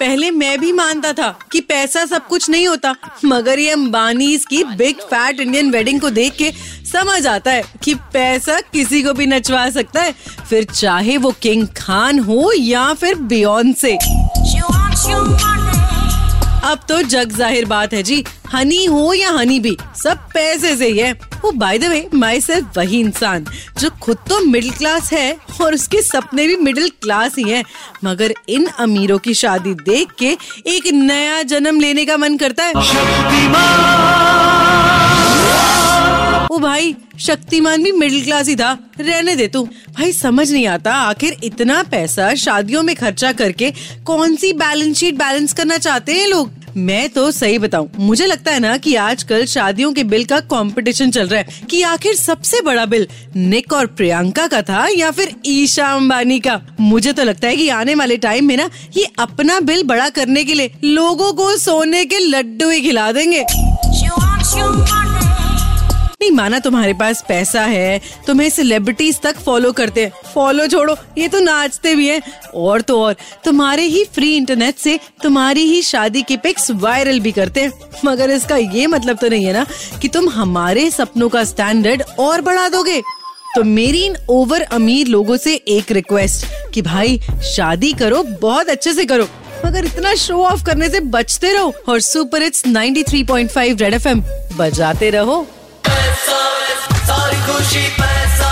पहले मैं भी मानता था कि पैसा सब कुछ नहीं होता मगर ये अंबानी की बिग फैट इंडियन वेडिंग को देख के समझ आता है कि पैसा किसी को भी नचवा सकता है फिर चाहे वो किंग खान हो या फिर बियॉन्ड से अब तो जग ज़ाहिर बात है जी हनी हो या हनी भी, सब पैसे से ही है। वो by the way myself वही इंसान, जो खुद तो मिडिल क्लास है और उसके सपने भी मिडिल क्लास ही हैं। मगर इन अमीरों की शादी देख के एक नया जन्म लेने का मन करता है। ओ भाई, शक्तिमान भी मिडिल क्लास ही था, रहने दे तू। भाई, समझ नहीं आता आखिर इतना पैसा शादियों में खर्चा करके कौन सी बैलेंस शीट बैलेंस करना चाहते हैं लोग? मैं तो सही बताऊँ, मुझे लगता है ना कि आजकल शादियों के बिल का कंपटीशन चल रहा है कि आखिर सबसे बड़ा बिल निक और प्रियंका का था या फिर ईशा अंबानी का? मुझे तो लगता है कि आने वाले टाइम में ना, ये अपना बिल बड़ा करने के लिए लोगों को सोने के लड्डू ही खिला देंगे। नहीं माना तुम्हारे पास पैसा है, तुम्हें सेलिब्रिटीज तक फॉलो करते हैं। फॉलो छोड़ो, ये तो नाचते भी हैं। और तो और, तुम्हारे ही फ्री इंटरनेट से तुम्हारी ही शादी की पिक्स वायरल भी करते हैं। मगर इसका ये मतलब तो नहीं है ना कि तुम हमारे सपनों का स्टैंडर्ड और बढ़ा दोगे। तो मेरी इन ओवर अमीर लोगों से एक रिक्वेस्ट कि भाई, शादी करो, बहुत अच्छे से करो। मगर इतना शो ऑफ़ करने से बचते रहो और सुपर इट्स 93.5 रेड एफएम बजाते रहो। पैसा सारी खुशी पैसा